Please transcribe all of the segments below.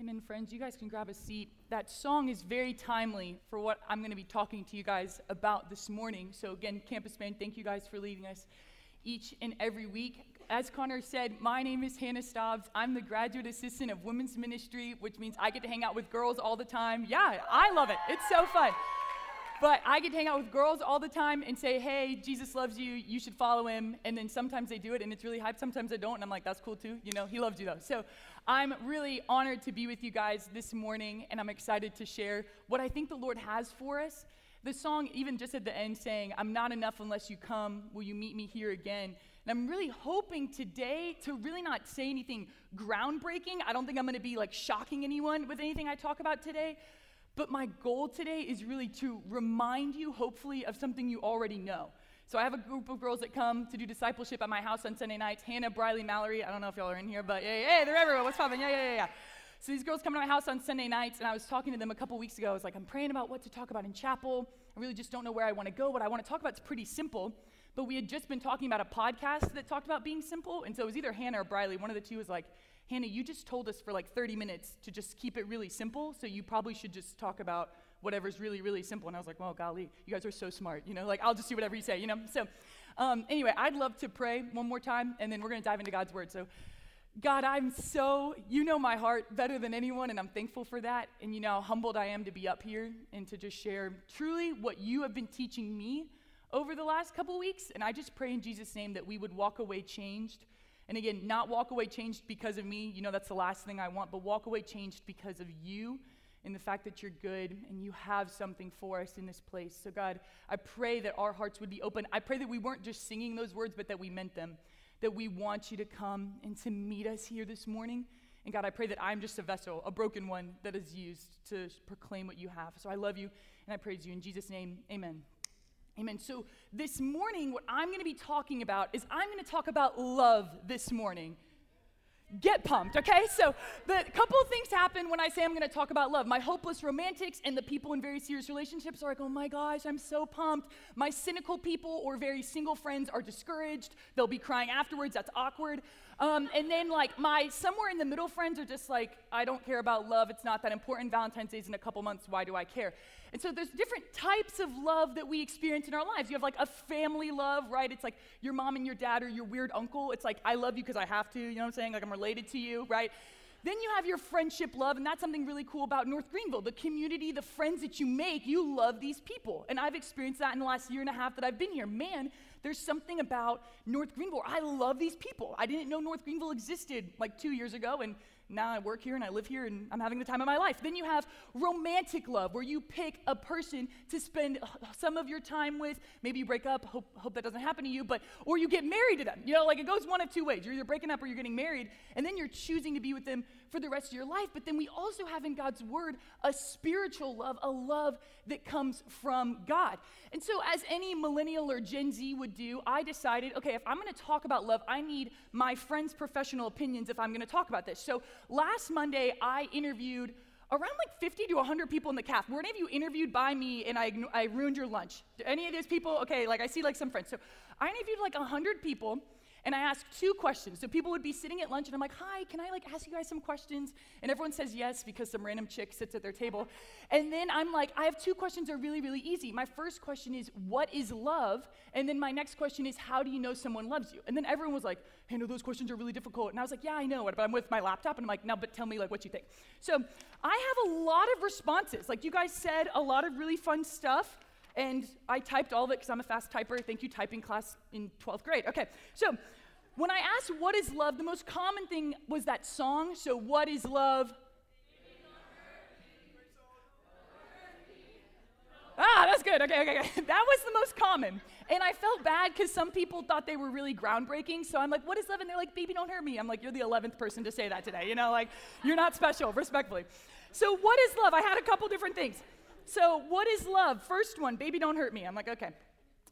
Amen, friends. You guys can grab a seat. That song is very timely for what I'm going to be talking to you guys about this morning. So, again, Campus Band, thank you guys for leading us each and every week. As Connor said, my name is Hannah Stobbs. I'm the graduate assistant of women's ministry, which means I get to hang out with girls all the time. Yeah, I love it. It's so fun. But I get to hang out with girls all the time and say, hey, Jesus loves you. You should follow him. And then sometimes they do it and it's really hype. Sometimes they don't. And I'm like, that's cool too. You know, he loves you though. So I'm really honored to be with you guys this morning. And I'm excited to share what I think the Lord has for us. The song, even just at the end, saying, I'm not enough unless you come. Will you meet me here again? And I'm really hoping today to really not say anything groundbreaking. I don't think I'm going to be like shocking anyone with anything I talk about today. But my goal today is really to remind you, hopefully, of something you already know. So I have a group of girls that come to do discipleship at my house on Sunday nights. Hannah, Briley, Mallory. I don't know if y'all are in here, but yeah, yeah, they're everywhere. What's poppin'? Yeah, yeah, yeah, yeah. So these girls come to my house on Sunday nights, and I was talking to them a couple weeks ago. I was like, I'm praying about what to talk about in chapel. I really just don't know where I want to go. What I want to talk about is pretty simple. But we had just been talking about a podcast that talked about being simple, and so it was either Hannah or Briley. One of the two was like, Hannah, you just told us for like 30 minutes to just keep it really simple, so you probably should just talk about whatever's really, really simple. And I was like, well, golly, you guys are so smart. You know, like I'll just do whatever you say, you know? So um, anyway, I'd love to pray one more time, and then we're going to dive into God's word. So, God, I'm so, you know my heart better than anyone, and I'm thankful for that. And you know how humbled I am to be up here and to just share truly what you have been teaching me over the last couple weeks. And I just pray in Jesus' name that we would walk away changed and again, not walk away changed because of me. You know, that's the last thing I want, but walk away changed because of you and the fact that you're good and you have something for us in this place. So, God, I pray that our hearts would be open. I pray that we weren't just singing those words, but that we meant them. That we want you to come and to meet us here this morning. And God, I pray that I'm just a vessel, a broken one that is used to proclaim what you have. So I love you and I praise you. In Jesus' name, amen. Amen. So, this morning, what I'm going to be talking about is I'm going to talk about love this morning. Get pumped, okay? So, the couple of things happen when I say I'm going to talk about love. My hopeless romantics and the people in very serious relationships are like, oh my gosh, I'm so pumped. My cynical people or very single friends are discouraged. They'll be crying afterwards. That's awkward. Um, and then, like, my somewhere in the middle friends are just like, I don't care about love. It's not that important. Valentine's Day's in a couple months. Why do I care? And so, there's different types of love that we experience in our lives. You have like a family love, right? It's like your mom and your dad or your weird uncle. It's like, I love you because I have to. You know what I'm saying? Like, I'm related to you, right? Then you have your friendship love, and that's something really cool about North Greenville. The community, the friends that you make, you love these people. And I've experienced that in the last year and a half that I've been here. Man, there's something about North Greenville. I love these people. I didn't know North Greenville existed like two years ago, and now I work here and I live here and I'm having the time of my life. Then you have romantic love, where you pick a person to spend some of your time with. Maybe you break up, hope, hope that doesn't happen to you, but, or you get married to them. You know, like it goes one of two ways. You're either breaking up or you're getting married, and then you're choosing to be with them for the rest of your life. But then we also have in God's word a spiritual love, a love that comes from God. And so, as any millennial or Gen Z would do, I decided okay, if I'm going to talk about love, I need my friends' professional opinions if I'm going to talk about this. So, last Monday, I interviewed around like 50 to 100 people in the calf. Were any of you interviewed by me and I, I ruined your lunch? Any of those people? Okay, like I see like some friends. So I interviewed like 100 people and I asked two questions. So people would be sitting at lunch and I'm like, hi, can I like ask you guys some questions? And everyone says yes because some random chick sits at their table. And then I'm like, I have two questions that are really, really easy. My first question is, what is love? And then my next question is, how do you know someone loves you? And then everyone was like, hey, no, those questions are really difficult. And I was like, yeah, I know, but I'm with my laptop and I'm like, now, but tell me like what you think. So I have a lot of responses. Like you guys said, a lot of really fun stuff. And I typed all of it because I'm a fast typer. Thank you, typing class in 12th grade. Okay, so when I asked what is love, the most common thing was that song. So, what is love? Ah, that's good. Okay, okay, okay. That was the most common. And I felt bad because some people thought they were really groundbreaking. So I'm like, what is love? And they're like, baby, don't hurt me. I'm like, you're the 11th person to say that today. You know, like, you're not special, respectfully. So, what is love? I had a couple different things. So, what is love? First one, baby, don't hurt me. I'm like, okay.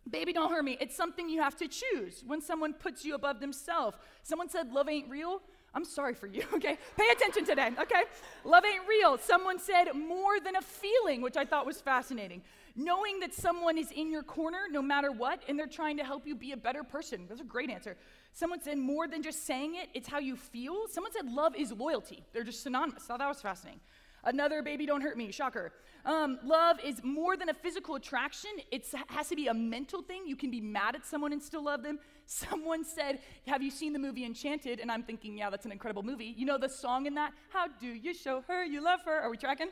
Baby, don't hurt me. It's something you have to choose when someone puts you above themselves. Someone said love ain't real. I'm sorry for you, okay? Pay attention today, okay? Love ain't real. Someone said more than a feeling, which I thought was fascinating. Knowing that someone is in your corner no matter what, and they're trying to help you be a better person. That's a great answer. Someone said more than just saying it, it's how you feel. Someone said love is loyalty. They're just synonymous. I thought that was fascinating. Another baby don't hurt me, shocker. Um, love is more than a physical attraction, it has to be a mental thing. You can be mad at someone and still love them. Someone said, Have you seen the movie Enchanted? And I'm thinking, Yeah, that's an incredible movie. You know the song in that? How do you show her you love her? Are we tracking?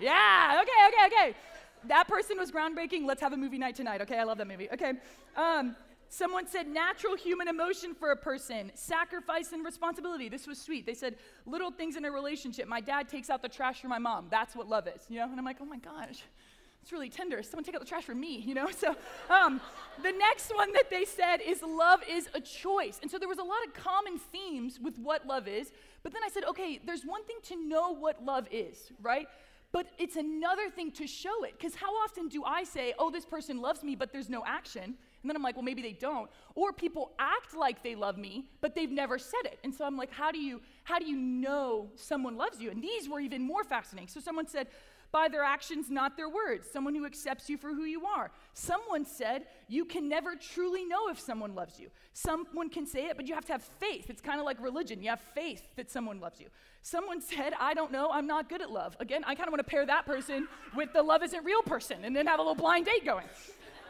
Yeah, okay, okay, okay. That person was groundbreaking. Let's have a movie night tonight, okay? I love that movie. Okay. Um, Someone said natural human emotion for a person, sacrifice and responsibility. This was sweet. They said little things in a relationship. My dad takes out the trash for my mom. That's what love is, you know? And I'm like, oh my gosh, it's really tender. Someone take out the trash for me, you know? So um, the next one that they said is love is a choice. And so there was a lot of common themes with what love is. But then I said, okay, there's one thing to know what love is, right? But it's another thing to show it. Because how often do I say, oh, this person loves me, but there's no action? And then I'm like, well, maybe they don't. Or people act like they love me, but they've never said it. And so I'm like, how do you how do you know someone loves you? And these were even more fascinating. So someone said, by their actions, not their words. Someone who accepts you for who you are. Someone said, you can never truly know if someone loves you. Someone can say it, but you have to have faith. It's kind of like religion. You have faith that someone loves you. Someone said, I don't know, I'm not good at love. Again, I kind of want to pair that person with the love isn't real person and then have a little blind date going.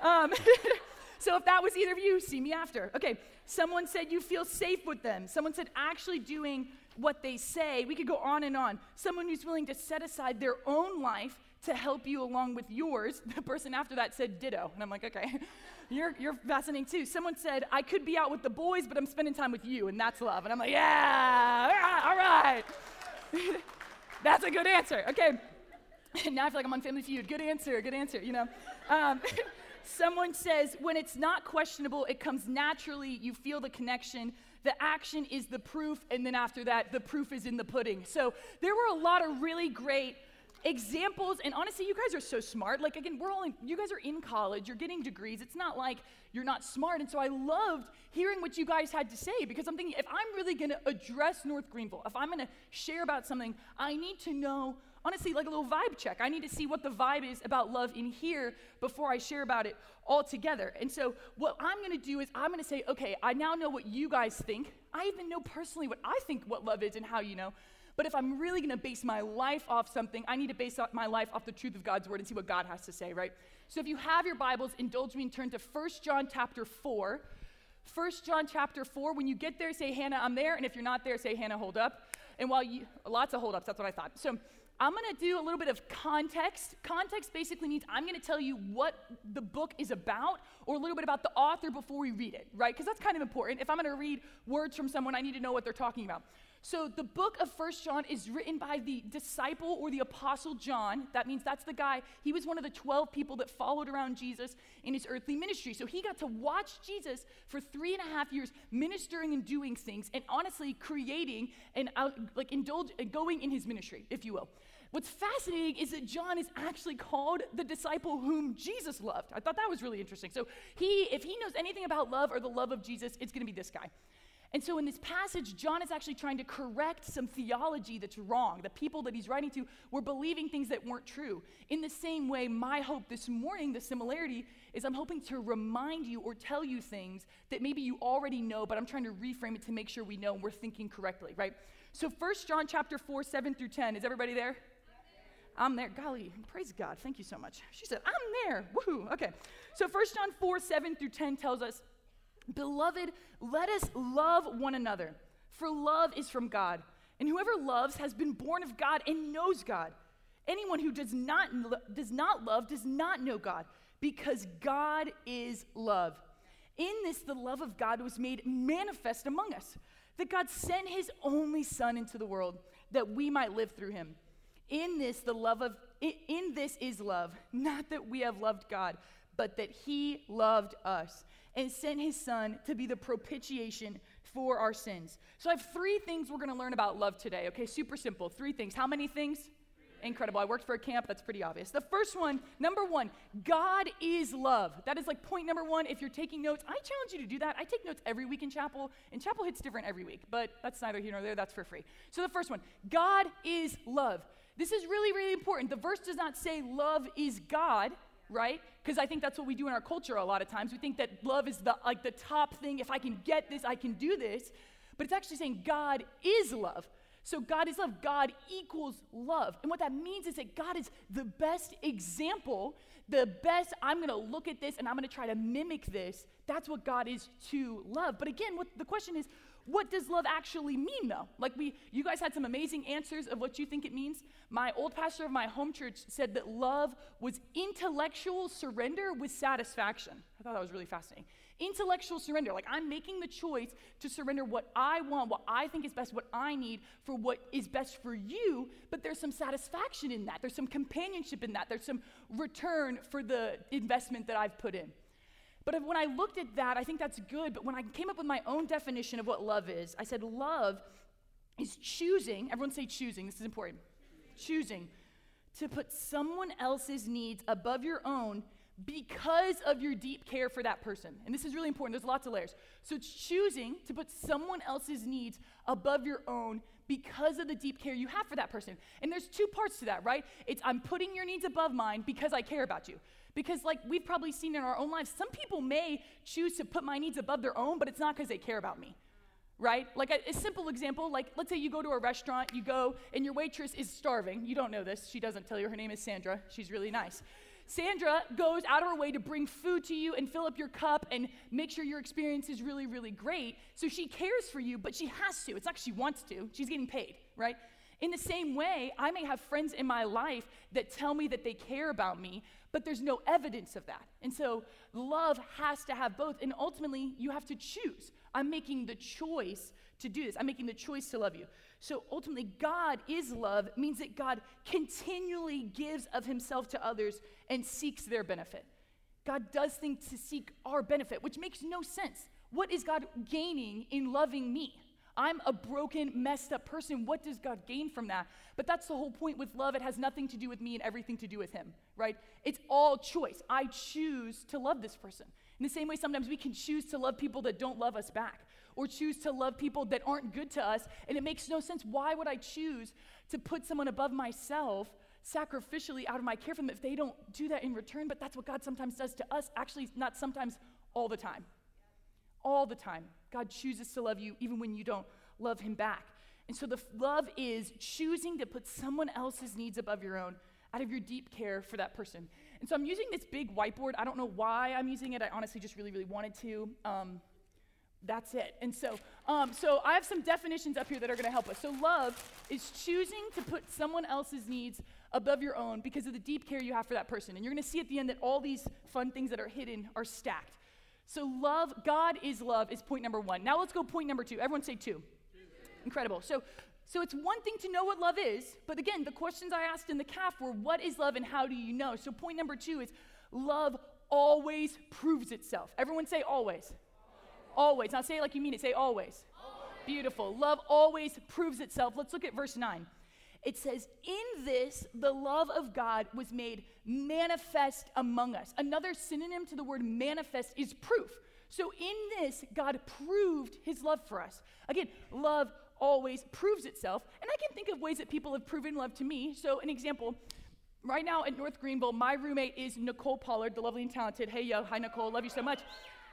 Um, So if that was either of you, see me after. Okay, someone said you feel safe with them. Someone said actually doing what they say. We could go on and on. Someone who's willing to set aside their own life to help you along with yours. The person after that said ditto. And I'm like, okay, you're, you're fascinating too. Someone said, I could be out with the boys, but I'm spending time with you, and that's love. And I'm like, yeah, all right. that's a good answer. Okay. now I feel like I'm on Family Feud. Good answer, good answer, you know. Um, Someone says, when it's not questionable, it comes naturally, you feel the connection. The action is the proof, and then after that, the proof is in the pudding. So there were a lot of really great examples and honestly you guys are so smart like again we're all in, you guys are in college you're getting degrees it's not like you're not smart and so i loved hearing what you guys had to say because i'm thinking if i'm really going to address north greenville if i'm going to share about something i need to know honestly like a little vibe check. I need to see what the vibe is about love in here before I share about it all together. And so, what I'm going to do is I'm going to say, okay, I now know what you guys think. I even know personally what I think what love is and how you know. But if I'm really going to base my life off something, I need to base my life off the truth of God's word and see what God has to say, right? So if you have your Bibles, indulge me and turn to 1 John chapter 4. 1 John chapter 4, when you get there, say, Hannah, I'm there. And if you're not there, say, Hannah, hold up. And while you, lots of hold ups, that's what I thought. So I'm going to do a little bit of context. Context basically means I'm going to tell you what the book is about or a little bit about the author before we read it, right? Because that's kind of important. If I'm going to read words from someone, I need to know what they're talking about. So the book of First John is written by the disciple or the apostle John. That means that's the guy. He was one of the 12 people that followed around Jesus in his earthly ministry. So he got to watch Jesus for three and a half years ministering and doing things and honestly creating and uh, like indulge, going in his ministry, if you will. What's fascinating is that John is actually called the disciple whom Jesus loved. I thought that was really interesting. So he, if he knows anything about love or the love of Jesus, it's going to be this guy. And so in this passage, John is actually trying to correct some theology that's wrong. The people that he's writing to were believing things that weren't true. In the same way, my hope this morning, the similarity, is I'm hoping to remind you or tell you things that maybe you already know, but I'm trying to reframe it to make sure we know and we're thinking correctly, right? So First John chapter 4, 7 through 10. Is everybody there? I'm there. Golly, praise God. Thank you so much. She said, I'm there. Woohoo. Okay. So 1 John 4, 7 through 10 tells us, Beloved, let us love one another, for love is from God. And whoever loves has been born of God and knows God. Anyone who does not, does not love does not know God, because God is love. In this, the love of God was made manifest among us, that God sent his only Son into the world that we might live through him. In this, the love of in this is love, not that we have loved God, but that He loved us and sent His Son to be the propitiation for our sins. So I have three things we're going to learn about love today. Okay, super simple. Three things. How many things? Incredible. I worked for a camp. That's pretty obvious. The first one, number one, God is love. That is like point number one. If you're taking notes, I challenge you to do that. I take notes every week in chapel, and chapel hits different every week, but that's neither here nor there. That's for free. So the first one, God is love. This is really, really important. The verse does not say love is God, right? Because I think that's what we do in our culture a lot of times. We think that love is the like the top thing. If I can get this, I can do this. But it's actually saying God is love. So God is love. God equals love. And what that means is that God is the best example, the best, I'm going to look at this and I'm going to try to mimic this. That's what God is to love. But again, what the question is, what does love actually mean though? Like we you guys had some amazing answers of what you think it means. My old pastor of my home church said that love was intellectual surrender with satisfaction. I thought that was really fascinating. Intellectual surrender, like I'm making the choice to surrender what I want, what I think is best, what I need for what is best for you, but there's some satisfaction in that. There's some companionship in that. There's some return for the investment that I've put in. But when I looked at that, I think that's good. But when I came up with my own definition of what love is, I said love is choosing, everyone say choosing, this is important. Choosing to put someone else's needs above your own because of your deep care for that person. And this is really important. There's lots of layers. So it's choosing to put someone else's needs above your own because of the deep care you have for that person. And there's two parts to that, right? It's I'm putting your needs above mine because I care about you. Because, like we've probably seen in our own lives, some people may choose to put my needs above their own, but it's not because they care about me, right? Like a, a, simple example, like let's say you go to a restaurant, you go, and your waitress is starving. You don't know this. She doesn't tell you. Her name is Sandra. She's really nice. Sandra goes out of her way to bring food to you and fill up your cup and make sure your experience is really, really great. So she cares for you, but she has to. It's not she wants to. She's getting paid, right? In the same way, I may have friends in my life that tell me that they care about me, but there's no evidence of that. And so love has to have both. And ultimately, you have to choose. I'm making the choice to do this, I'm making the choice to love you. So ultimately, God is love, means that God continually gives of himself to others and seeks their benefit. God does things to seek our benefit, which makes no sense. What is God gaining in loving me? I'm a broken, messed up person. What does God gain from that? But that's the whole point with love. It has nothing to do with me and everything to do with Him, right? It's all choice. I choose to love this person. In the same way, sometimes we can choose to love people that don't love us back or choose to love people that aren't good to us, and it makes no sense. Why would I choose to put someone above myself? sacrificially out of my care for them if they don't do that in return but that's what god sometimes does to us actually not sometimes all the time all the time God chooses to love you even when you don't love him back. And so the f- love is choosing to put someone else's needs above your own out of your deep care for that person. And so I'm using this big whiteboard. I don't know why I'm using it. I honestly just really, really wanted to. Um, that's it. And so, um, so I have some definitions up here that are going to help us. So love is choosing to put someone else's needs above your own because of the deep care you have for that person. And you're going to see at the end that all these fun things that are hidden are stacked. So, love, God is love, is point number one. Now, let's go point number two. Everyone say two. Incredible. So, so it's one thing to know what love is, but again, the questions I asked in the calf were what is love and how do you know? So, point number two is love always proves itself. Everyone say always. Always. always. Now, say it like you mean it. Say always. always. Beautiful. Love always proves itself. Let's look at verse 9. It says, In this, the love of God was made manifest among us. Another synonym to the word manifest is proof. So, in this, God proved his love for us. Again, love always proves itself. And I can think of ways that people have proven love to me. So, an example right now at North Greenville, my roommate is Nicole Pollard, the lovely and talented. Hey, yo, hi, Nicole, love you so much.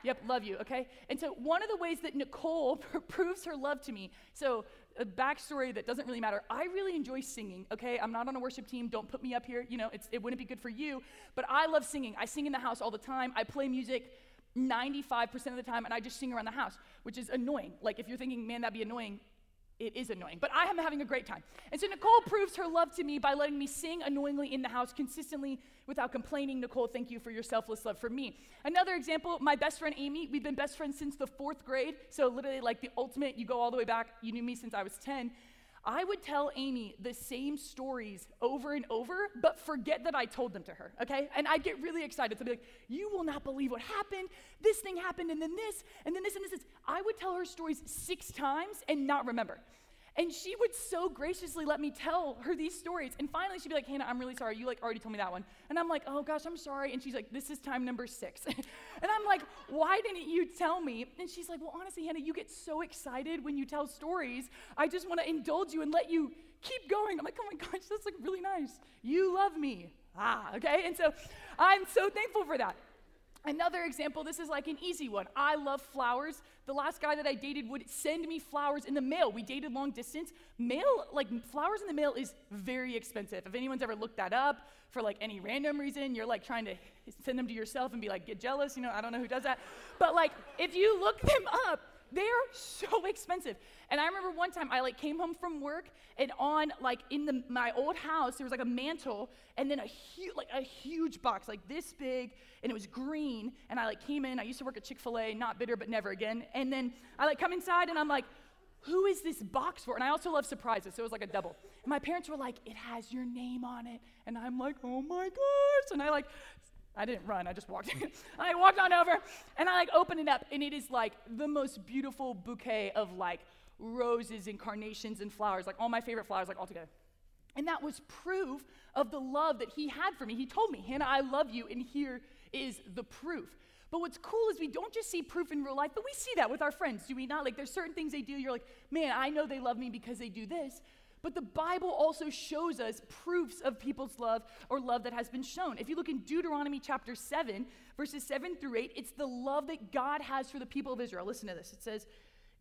Yep, love you, okay? And so, one of the ways that Nicole proves her love to me, so a backstory that doesn't really matter. I really enjoy singing, okay? I'm not on a worship team. Don't put me up here. You know, it wouldn't be good for you. But I love singing. I sing in the house all the time. I play music 95% of the time, and I just sing around the house, which is annoying. Like, if you're thinking, man, that'd be annoying, it is annoying, but I am having a great time. And so Nicole proves her love to me by letting me sing annoyingly in the house consistently without complaining. Nicole, thank you for your selfless love for me. Another example, my best friend Amy, we've been best friends since the fourth grade. So literally like the ultimate, you go all the way back. You knew me since I was 10. I would tell Amy the same stories over and over, but forget that I told them to her, okay? And I'd get really excited to be like, you will not believe what happened. This thing happened, and then this, and then this, and this. this. I would tell her stories six times and not remember. And she would so graciously let me tell her these stories. And finally, she'd be like, Hannah, I'm really sorry. You like already told me that one. And I'm like, oh gosh, I'm sorry. And she's like, this is time number six. and I'm like, why didn't you tell me? And she's like, well, honestly, Hannah, you get so excited when you tell stories. I just want to indulge you and let you keep going. I'm like, oh my gosh, that's like really nice. You love me. Ah, okay. And so I'm so thankful for that. Another example, this is like an easy one. I love flowers. The last guy that I dated would send me flowers in the mail. We dated long distance. Mail, like flowers in the mail, is very expensive. If anyone's ever looked that up for like any random reason, you're like trying to send them to yourself and be like, get jealous. You know, I don't know who does that. But like, if you look them up, they're so expensive. And I remember one time I like came home from work and on like in the, my old house there was like a mantle and then a huge like a huge box like this big and it was green and I like came in. I used to work at Chick-fil-A, not bitter but never again. And then I like come inside and I'm like, who is this box for? And I also love surprises, so it was like a double. And my parents were like, it has your name on it. And I'm like, oh my gosh. And I like I didn't run, I just walked in. I walked on over and I like open it up and it is like the most beautiful bouquet of like roses and carnations and flowers, like all my favorite flowers, like all together. And that was proof of the love that he had for me. He told me, Hannah, I love you, and here is the proof. But what's cool is we don't just see proof in real life, but we see that with our friends, do we not? Like there's certain things they do, you're like, man, I know they love me because they do this. But the Bible also shows us proofs of people's love or love that has been shown. If you look in Deuteronomy chapter 7, verses 7 through 8, it's the love that God has for the people of Israel. Listen to this. It says,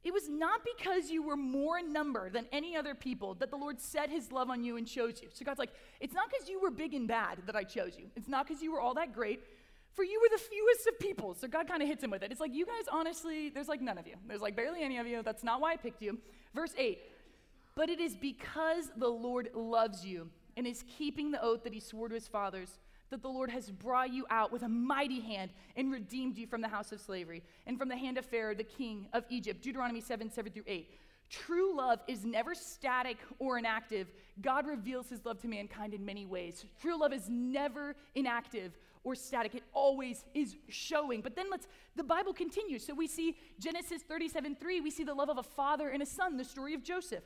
It was not because you were more in number than any other people that the Lord set his love on you and chose you. So God's like, It's not because you were big and bad that I chose you. It's not because you were all that great. For you were the fewest of people. So God kind of hits him with it. It's like, you guys, honestly, there's like none of you. There's like barely any of you. That's not why I picked you. Verse 8 but it is because the Lord loves you and is keeping the oath that he swore to his fathers that the Lord has brought you out with a mighty hand and redeemed you from the house of slavery and from the hand of Pharaoh, the king of Egypt. Deuteronomy 7 7 through 8. True love is never static or inactive. God reveals his love to mankind in many ways. True love is never inactive or static. It always is showing. But then let's the Bible continues. So we see Genesis 37 3, we see the love of a father and a son, the story of Joseph.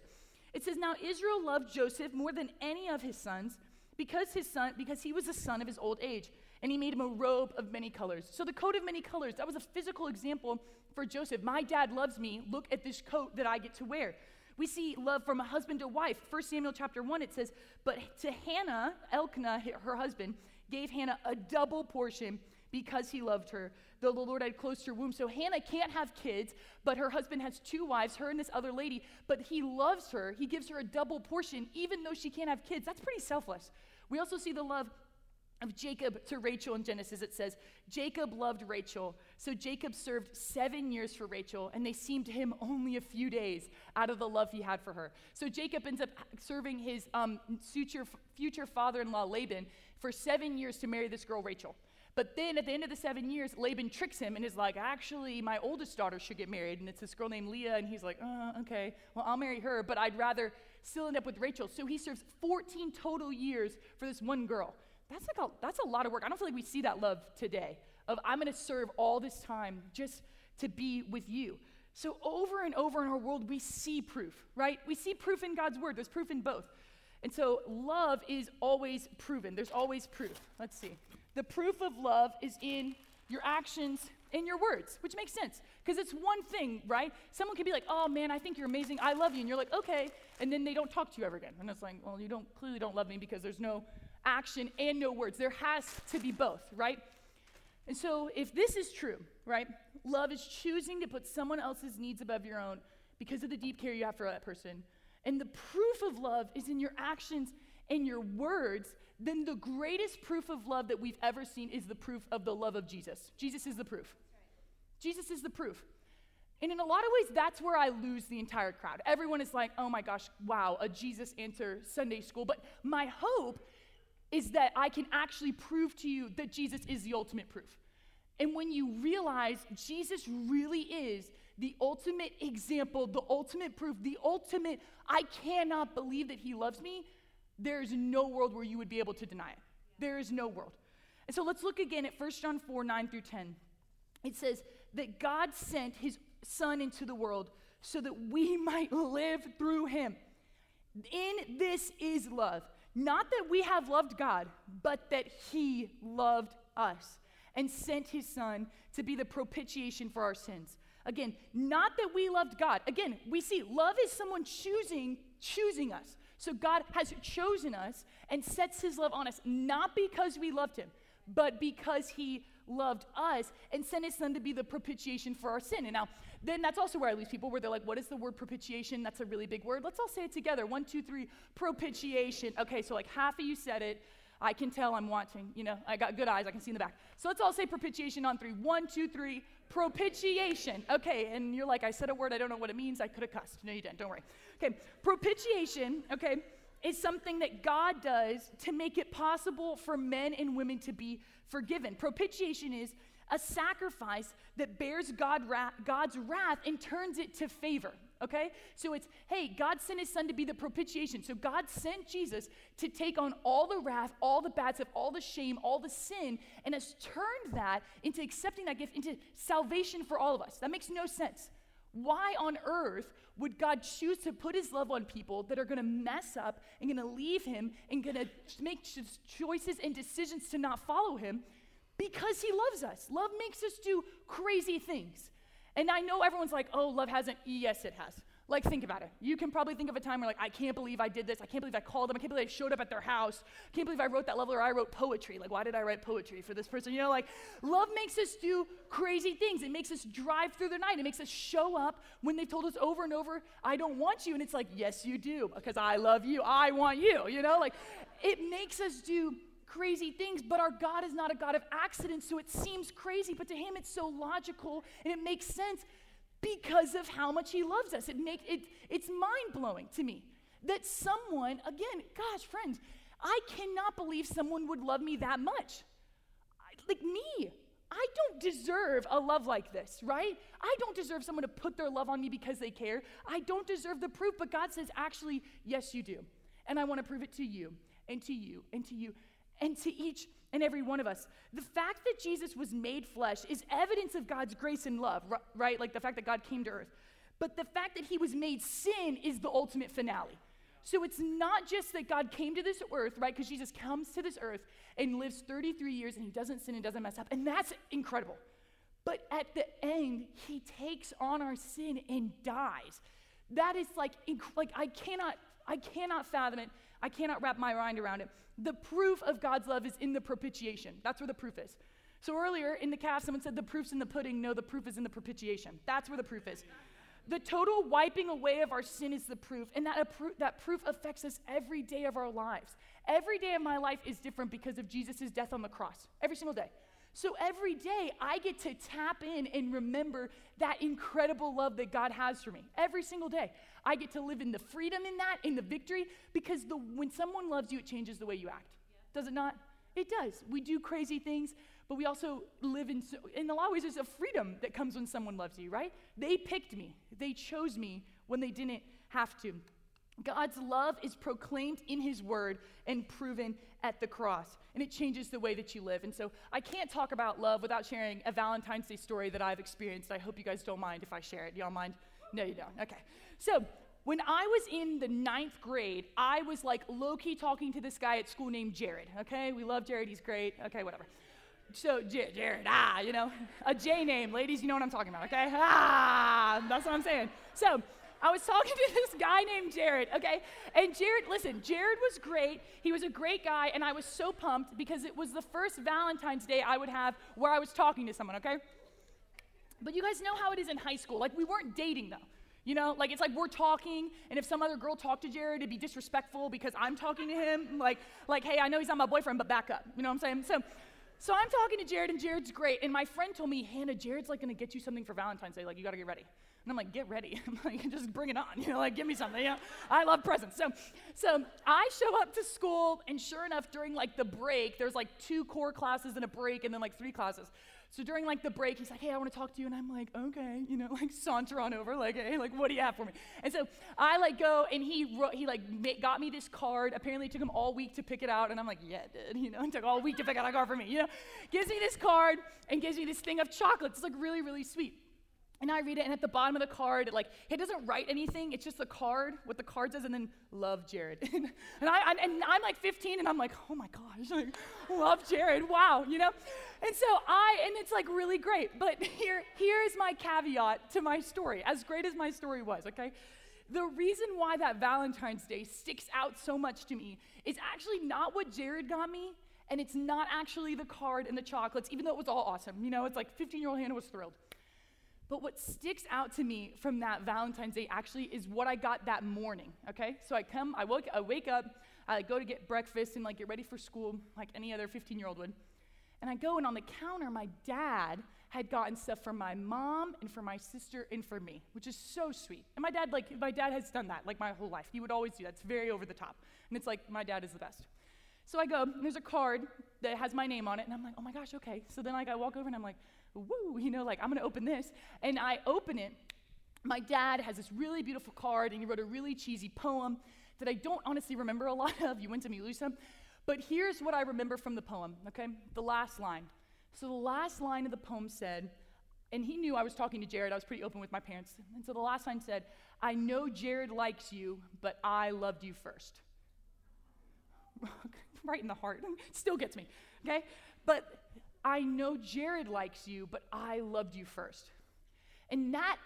It says, Now Israel loved Joseph more than any of his sons because his son, because he was a son of his old age, and he made him a robe of many colors. So the coat of many colors, that was a physical example for Joseph. My dad loves me. Look at this coat that I get to wear. We see love from a husband to wife. 1 Samuel chapter 1, it says, But to Hannah, Elkanah, her husband, gave Hannah a double portion because he loved her. Though the Lord had closed her womb. So Hannah can't have kids, but her husband has two wives, her and this other lady, but he loves her. He gives her a double portion, even though she can't have kids. That's pretty selfless. We also see the love of Jacob to Rachel in Genesis. It says, Jacob loved Rachel. So Jacob served seven years for Rachel, and they seemed to him only a few days out of the love he had for her. So Jacob ends up serving his um, future, father in law, Laban, for seven years to marry this girl, Rachel. But then at the end of the seven years, Laban tricks him and is like, actually, my oldest daughter should get married. And it's this girl named Leah. And he's like, uh, okay, well, I'll marry her, but I'd rather still end up with Rachel. So he serves 14 total years for this one girl. That's like a, that's a lot of work. I don't feel like we see that love today of I'm going to serve all this time just to be with you. So over and over in our world, we see proof, right? We see proof in God's word. There's proof in both. And so love is always proven. There's always proof. Let's see. The proof of love is in your actions and your words, which makes sense because it's one thing, right? Someone can be like, "Oh man, I think you're amazing. I love you." And you're like, "Okay." And then they don't talk to you ever again. And it's like, "Well, you don't clearly don't love me because there's no action and no words. There has to be both, right?" And so, if this is true, right? Love is choosing to put someone else's needs above your own because of the deep care you have for that person. And the proof of love is in your actions and your words then the greatest proof of love that we've ever seen is the proof of the love of Jesus. Jesus is the proof. Jesus is the proof. And in a lot of ways, that's where I lose the entire crowd. Everyone is like, oh my gosh, wow, a Jesus answer Sunday school. But my hope is that I can actually prove to you that Jesus is the ultimate proof. And when you realize Jesus really is the ultimate example, the ultimate proof, the ultimate, I cannot believe that he loves me, there is no world where you would be able to deny it. There is no world. And so let's look again at 1 John 4 9 through 10. It says that God sent his Son into the world so that we might live through him. In this is love. Not that we have loved God, but that he loved us and sent his son to be the propitiation for our sins. Again, not that we loved God. Again, we see love is someone choosing choosing us. So God has chosen us and sets his love on us not because we loved him, but because he loved us and sent his son to be the propitiation for our sin. And now, then that's also where I lose people, where they're like, what is the word propitiation? That's a really big word. Let's all say it together. One, two, three, propitiation. Okay, so like half of you said it. I can tell I'm watching. You know, I got good eyes. I can see in the back. So let's all say propitiation on three. One, two, three. Propitiation. Okay, and you're like, I said a word. I don't know what it means. I could have cussed. No, you didn't. Don't worry. Okay, propitiation. Okay, is something that God does to make it possible for men and women to be forgiven. Propitiation is a sacrifice that bears God ra- God's wrath and turns it to favor. Okay? So it's, hey, God sent his son to be the propitiation. So God sent Jesus to take on all the wrath, all the bad stuff, all the shame, all the sin, and has turned that into accepting that gift into salvation for all of us. That makes no sense. Why on earth would God choose to put his love on people that are going to mess up and going to leave him and going to make choices and decisions to not follow him? Because he loves us. Love makes us do crazy things. And I know everyone's like, oh, love hasn't. Yes, it has. Like, think about it. You can probably think of a time where, like, I can't believe I did this. I can't believe I called them. I can't believe I showed up at their house. I can't believe I wrote that level or I wrote poetry. Like, why did I write poetry for this person? You know, like, love makes us do crazy things. It makes us drive through the night. It makes us show up when they've told us over and over, I don't want you. And it's like, yes, you do, because I love you. I want you. You know, like, it makes us do crazy things, but our God is not a God of accidents, so it seems crazy, but to Him it's so logical and it makes sense because of how much he loves us. It make, it, it's mind blowing to me that someone, again, gosh, friends, I cannot believe someone would love me that much. I, like me, I don't deserve a love like this, right? I don't deserve someone to put their love on me because they care. I don't deserve the proof, but God says, actually, yes, you do. And I want to prove it to you, and to you, and to you, and to each and every one of us. The fact that Jesus was made flesh is evidence of God's grace and love, right? Like the fact that God came to earth. But the fact that he was made sin is the ultimate finale. So it's not just that God came to this earth, right? Because Jesus comes to this earth and lives 33 years and he doesn't sin and doesn't mess up. And that's incredible. But at the end, he takes on our sin and dies. That is like, like I cannot, I cannot fathom it. I cannot wrap my mind around it. The proof of God's love is in the propitiation. That's where the proof is. So earlier in the calf, someone said the proof's in the pudding. No, the proof is in the propitiation. That's where the proof is. The total wiping away of our sin is the proof, and that, that proof affects us every day of our lives. Every day of my life is different because of Jesus' death on the cross. Every single day. So every day I get to tap in and remember that incredible love that God has for me. Every single day. I get to live in the freedom in that, in the victory, because the, when someone loves you, it changes the way you act. Does it not? It does. We do crazy things, but we also live in, in a lot of ways, there's a freedom that comes when someone loves you, right? They picked me, they chose me when they didn't have to. God's love is proclaimed in His Word and proven at the cross, and it changes the way that you live. And so I can't talk about love without sharing a Valentine's Day story that I've experienced. I hope you guys don't mind if I share it. Y'all mind? No, you don't. Okay. So when I was in the ninth grade, I was like low key talking to this guy at school named Jared. Okay, we love Jared, he's great. Okay, whatever. So, J- Jared, ah, you know, a J name, ladies, you know what I'm talking about, okay? Ah, that's what I'm saying. So, I was talking to this guy named Jared, okay? And Jared, listen, Jared was great. He was a great guy, and I was so pumped because it was the first Valentine's Day I would have where I was talking to someone, okay? But you guys know how it is in high school. Like, we weren't dating though. You know, like it's like we're talking, and if some other girl talked to Jared, it'd be disrespectful because I'm talking to him. Like, like, hey, I know he's not my boyfriend, but back up. You know what I'm saying? So, so I'm talking to Jared, and Jared's great. And my friend told me, Hannah, Jared's like gonna get you something for Valentine's Day. Like, you gotta get ready. And I'm like, get ready. I'm like, just bring it on. You know, like, give me something. Know, I love presents. So, so I show up to school, and sure enough, during like the break, there's like two core classes and a break, and then like three classes. So during like the break, he's like, hey, I want to talk to you. And I'm like, okay, you know, like saunter on over, like, hey, like, what do you have for me? And so I like go and he wrote, he like got me this card. Apparently it took him all week to pick it out. And I'm like, yeah, it did, you know, it took all week to pick out a card for me, you know. Gives me this card and gives me this thing of chocolates. It's like really, really sweet. And I read it, and at the bottom of the card, it, like it doesn't write anything. It's just the card, what the card says, and then love Jared. and, I, I'm, and I'm like 15, and I'm like, oh my gosh, like, love Jared, wow, you know. And so I, and it's like really great. But here, here is my caveat to my story. As great as my story was, okay, the reason why that Valentine's Day sticks out so much to me is actually not what Jared got me, and it's not actually the card and the chocolates, even though it was all awesome. You know, it's like 15 year old Hannah was thrilled. But what sticks out to me from that Valentine's Day actually is what I got that morning, okay? So I come, I, woke, I wake up, I go to get breakfast and like get ready for school like any other 15 year old would. And I go and on the counter, my dad had gotten stuff for my mom and for my sister and for me, which is so sweet. And my dad, like, my dad has done that like my whole life. He would always do that. It's very over the top. And it's like, my dad is the best. So I go, and there's a card that has my name on it, and I'm like, oh my gosh, okay. So then like I walk over and I'm like, woo, you know, like I'm gonna open this. And I open it. My dad has this really beautiful card, and he wrote a really cheesy poem that I don't honestly remember a lot of. You went to me, Lisa. But here's what I remember from the poem, okay? The last line. So the last line of the poem said, and he knew I was talking to Jared. I was pretty open with my parents. And so the last line said, I know Jared likes you, but I loved you first. right in the heart. Still gets me, okay? But I know Jared likes you, but I loved you first. And that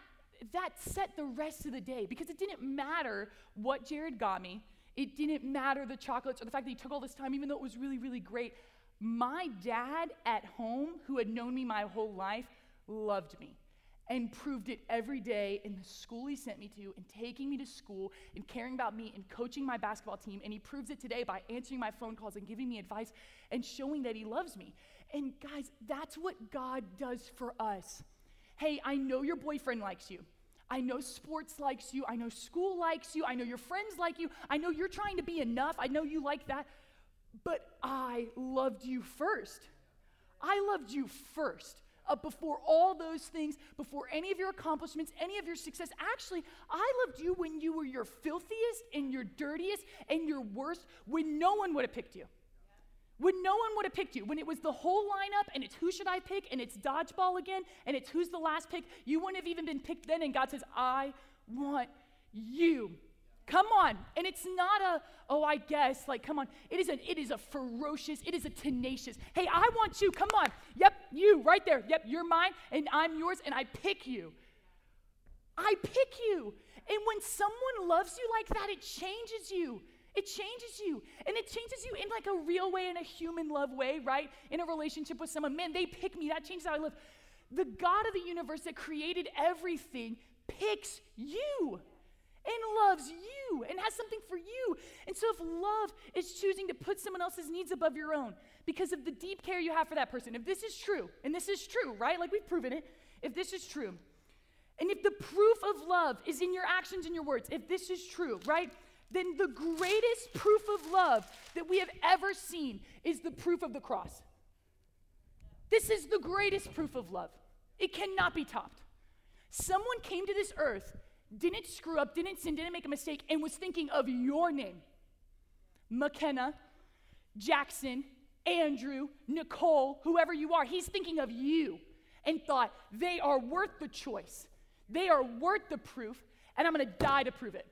that set the rest of the day because it didn't matter what Jared got me. It didn't matter the chocolates or the fact that he took all this time, even though it was really, really great. My dad at home, who had known me my whole life, loved me and proved it every day in the school he sent me to and taking me to school and caring about me and coaching my basketball team. And he proves it today by answering my phone calls and giving me advice and showing that he loves me. And guys, that's what God does for us. Hey, I know your boyfriend likes you. I know sports likes you. I know school likes you. I know your friends like you. I know you're trying to be enough. I know you like that. But I loved you first. I loved you first. Uh, before all those things, before any of your accomplishments, any of your success. Actually, I loved you when you were your filthiest and your dirtiest and your worst, when no one would have picked you. When no one would have picked you, when it was the whole lineup and it's who should I pick and it's dodgeball again and it's who's the last pick, you wouldn't have even been picked then. And God says, I want you. Come on. And it's not a, oh, I guess, like, come on. It is, a, it is a ferocious, it is a tenacious. Hey, I want you. Come on. Yep, you right there. Yep, you're mine and I'm yours and I pick you. I pick you. And when someone loves you like that, it changes you. It changes you. And it changes you in like a real way, in a human love way, right? In a relationship with someone. Man, they pick me. That changes how I live. The God of the universe that created everything picks you and loves you and has something for you. And so if love is choosing to put someone else's needs above your own because of the deep care you have for that person, if this is true, and this is true, right? Like we've proven it, if this is true, and if the proof of love is in your actions and your words, if this is true, right? Then the greatest proof of love that we have ever seen is the proof of the cross. This is the greatest proof of love. It cannot be topped. Someone came to this earth, didn't screw up, didn't sin, didn't make a mistake, and was thinking of your name. McKenna, Jackson, Andrew, Nicole, whoever you are, he's thinking of you and thought, they are worth the choice. They are worth the proof, and I'm gonna die to prove it.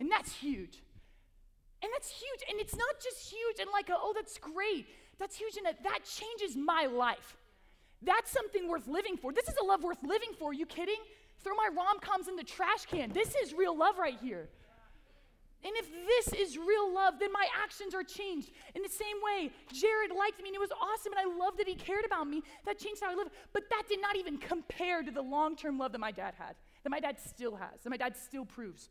And that's huge. And that's huge. And it's not just huge and like, a, oh, that's great. That's huge and that, changes my life. That's something worth living for. This is a love worth living for. Are you kidding? Throw my rom coms in the trash can. This is real love right here. And if this is real love, then my actions are changed. In the same way, Jared liked me and it was awesome and I loved that he cared about me. That changed how I live. But that did not even compare to the long term love that my dad had, that my dad still has, that my dad still proves.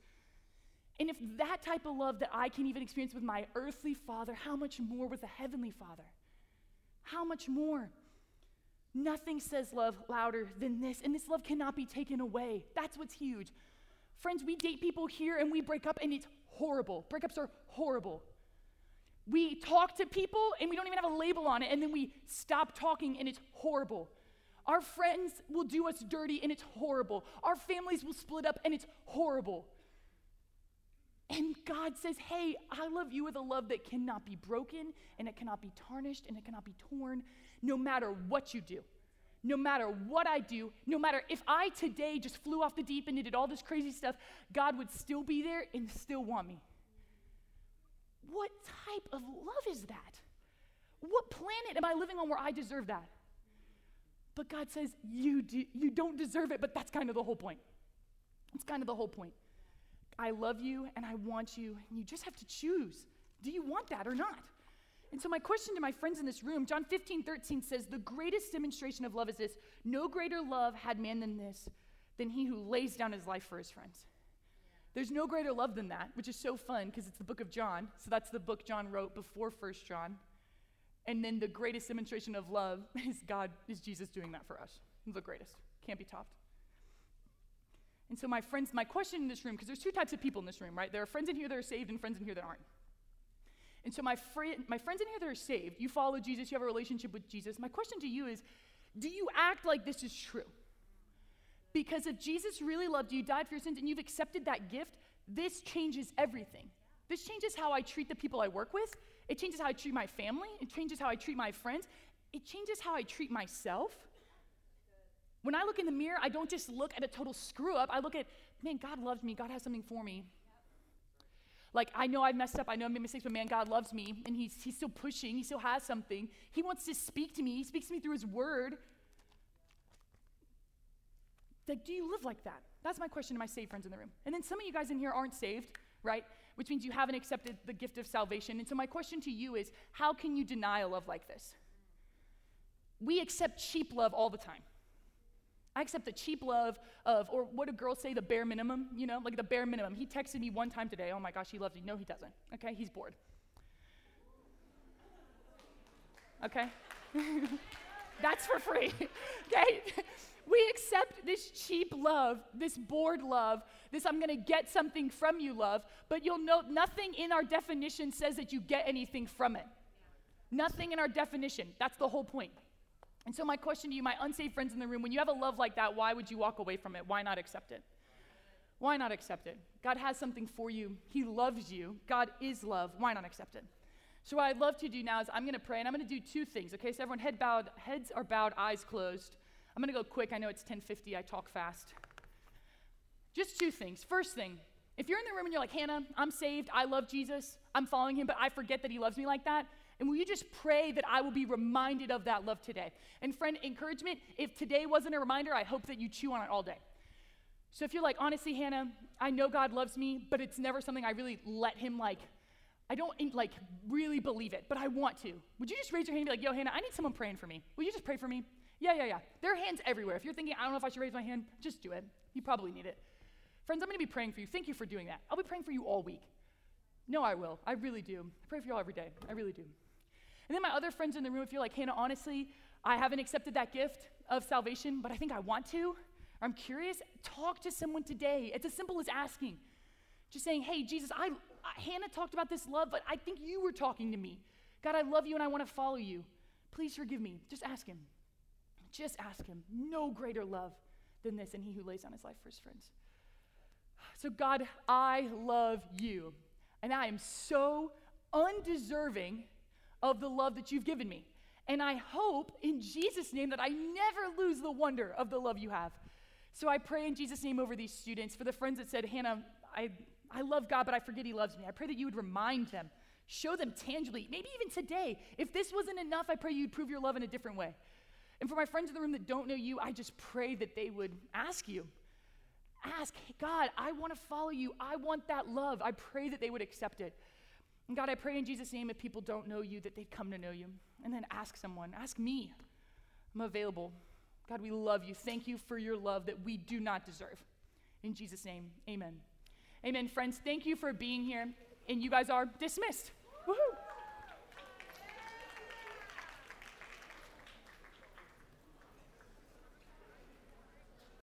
And if that type of love that I can even experience with my earthly father, how much more with the heavenly father? How much more? Nothing says love louder than this, and this love cannot be taken away. That's what's huge. Friends, we date people here and we break up, and it's horrible. Breakups are horrible. We talk to people and we don't even have a label on it, and then we stop talking, and it's horrible. Our friends will do us dirty, and it's horrible. Our families will split up, and it's horrible. And God says, Hey, I love you with a love that cannot be broken and it cannot be tarnished and it cannot be torn, no matter what you do, no matter what I do, no matter if I today just flew off the deep and did all this crazy stuff, God would still be there and still want me. What type of love is that? What planet am I living on where I deserve that? But God says, you, do, you don't deserve it, but that's kind of the whole point. That's kind of the whole point. I love you and I want you, and you just have to choose. Do you want that or not? And so, my question to my friends in this room, John 15, 13 says, The greatest demonstration of love is this no greater love had man than this, than he who lays down his life for his friends. There's no greater love than that, which is so fun because it's the book of John. So, that's the book John wrote before First John. And then the greatest demonstration of love is God, is Jesus doing that for us. The greatest. Can't be topped. And so, my friends, my question in this room, because there's two types of people in this room, right? There are friends in here that are saved and friends in here that aren't. And so, my, fr- my friends in here that are saved, you follow Jesus, you have a relationship with Jesus. My question to you is do you act like this is true? Because if Jesus really loved you, died for your sins, and you've accepted that gift, this changes everything. This changes how I treat the people I work with. It changes how I treat my family. It changes how I treat my friends. It changes how I treat myself. When I look in the mirror, I don't just look at a total screw up. I look at, man, God loves me. God has something for me. Like, I know I've messed up. I know I made mistakes, but man, God loves me. And he's, he's still pushing. He still has something. He wants to speak to me. He speaks to me through His Word. Like, do you live like that? That's my question to my saved friends in the room. And then some of you guys in here aren't saved, right? Which means you haven't accepted the gift of salvation. And so my question to you is how can you deny a love like this? We accept cheap love all the time. I accept the cheap love of, or what do girls say, the bare minimum, you know, like the bare minimum. He texted me one time today, oh my gosh, he loves me. No, he doesn't. Okay, he's bored. Okay? That's for free. okay? We accept this cheap love, this bored love, this I'm gonna get something from you love, but you'll note nothing in our definition says that you get anything from it. Nothing in our definition. That's the whole point. And so, my question to you, my unsaved friends in the room, when you have a love like that, why would you walk away from it? Why not accept it? Why not accept it? God has something for you. He loves you. God is love. Why not accept it? So, what I'd love to do now is I'm going to pray, and I'm going to do two things. Okay, so everyone, head bowed, heads are bowed, eyes closed. I'm going to go quick. I know it's 10:50. I talk fast. Just two things. First thing, if you're in the room and you're like, Hannah, I'm saved. I love Jesus. I'm following him, but I forget that he loves me like that. And will you just pray that I will be reminded of that love today? And friend, encouragement, if today wasn't a reminder, I hope that you chew on it all day. So if you're like, honestly, Hannah, I know God loves me, but it's never something I really let him like, I don't like really believe it, but I want to. Would you just raise your hand and be like, yo, Hannah, I need someone praying for me. Will you just pray for me? Yeah, yeah, yeah. There are hands everywhere. If you're thinking, I don't know if I should raise my hand, just do it. You probably need it. Friends, I'm going to be praying for you. Thank you for doing that. I'll be praying for you all week. No, I will. I really do. I pray for you all every day. I really do. And then my other friends in the room, if you're like, Hannah, honestly, I haven't accepted that gift of salvation, but I think I want to, I'm curious, talk to someone today. It's as simple as asking. Just saying, hey, Jesus, I, I, Hannah talked about this love, but I think you were talking to me. God, I love you and I want to follow you. Please forgive me. Just ask him. Just ask him. No greater love than this, and he who lays down his life for his friends. So, God, I love you, and I am so undeserving of the love that you've given me. And I hope in Jesus' name that I never lose the wonder of the love you have. So I pray in Jesus' name over these students. For the friends that said, Hannah, I, I love God, but I forget He loves me. I pray that you would remind them, show them tangibly, maybe even today. If this wasn't enough, I pray you'd prove your love in a different way. And for my friends in the room that don't know you, I just pray that they would ask you. Ask, God, I want to follow you. I want that love. I pray that they would accept it. And God, I pray in Jesus' name, if people don't know you, that they'd come to know you. And then ask someone, ask me. I'm available. God, we love you. Thank you for your love that we do not deserve. In Jesus' name, amen. Amen. Friends, thank you for being here. And you guys are dismissed. Woohoo!